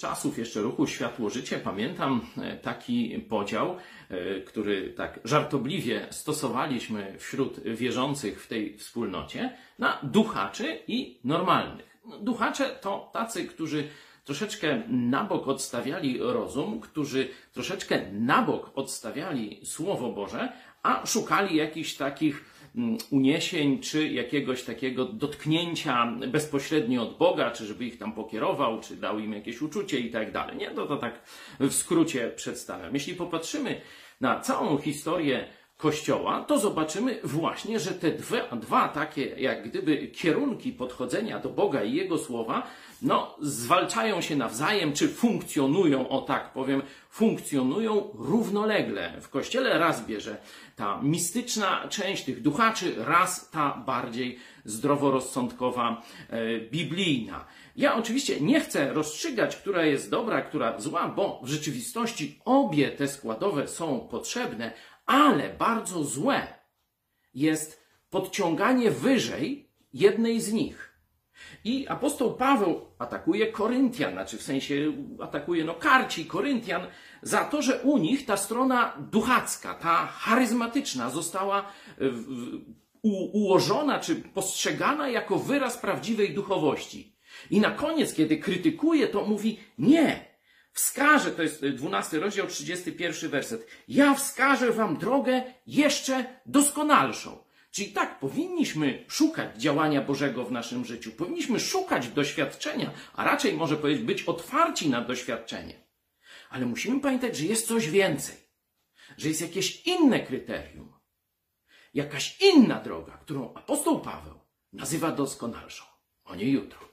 czasów jeszcze ruchu Światło-Życie pamiętam e, taki podział, e, który tak żartobliwie stosowaliśmy wśród wierzących w tej wspólnocie na duchaczy i normalnych. No, duchacze to tacy, którzy troszeczkę na bok odstawiali rozum, którzy troszeczkę na bok odstawiali Słowo Boże, a szukali jakichś takich uniesień, czy jakiegoś takiego dotknięcia bezpośrednio od Boga, czy żeby ich tam pokierował, czy dał im jakieś uczucie i tak dalej. Nie, to, to tak w skrócie przedstawiam. Jeśli popatrzymy na całą historię Kościoła, to zobaczymy właśnie, że te dwa, dwa takie jak gdyby kierunki podchodzenia do Boga i Jego Słowa, no, zwalczają się nawzajem, czy funkcjonują, o tak powiem, funkcjonują równolegle. W Kościele raz bierze ta mistyczna część tych duchaczy, raz ta bardziej zdroworozsądkowa, e, biblijna. Ja oczywiście nie chcę rozstrzygać, która jest dobra, która zła, bo w rzeczywistości obie te składowe są potrzebne, ale bardzo złe jest podciąganie wyżej jednej z nich. I apostoł Paweł atakuje Koryntian, znaczy w sensie atakuje, no karci Koryntian za to, że u nich ta strona duchacka, ta charyzmatyczna została ułożona czy postrzegana jako wyraz prawdziwej duchowości. I na koniec, kiedy krytykuje, to mówi nie, wskażę, to jest 12 rozdział, 31 werset, ja wskażę wam drogę jeszcze doskonalszą. Czyli tak, powinniśmy szukać działania Bożego w naszym życiu, powinniśmy szukać doświadczenia, a raczej może powiedzieć być otwarci na doświadczenie. Ale musimy pamiętać, że jest coś więcej, że jest jakieś inne kryterium, jakaś inna droga, którą apostoł Paweł nazywa doskonalszą. O nie jutro.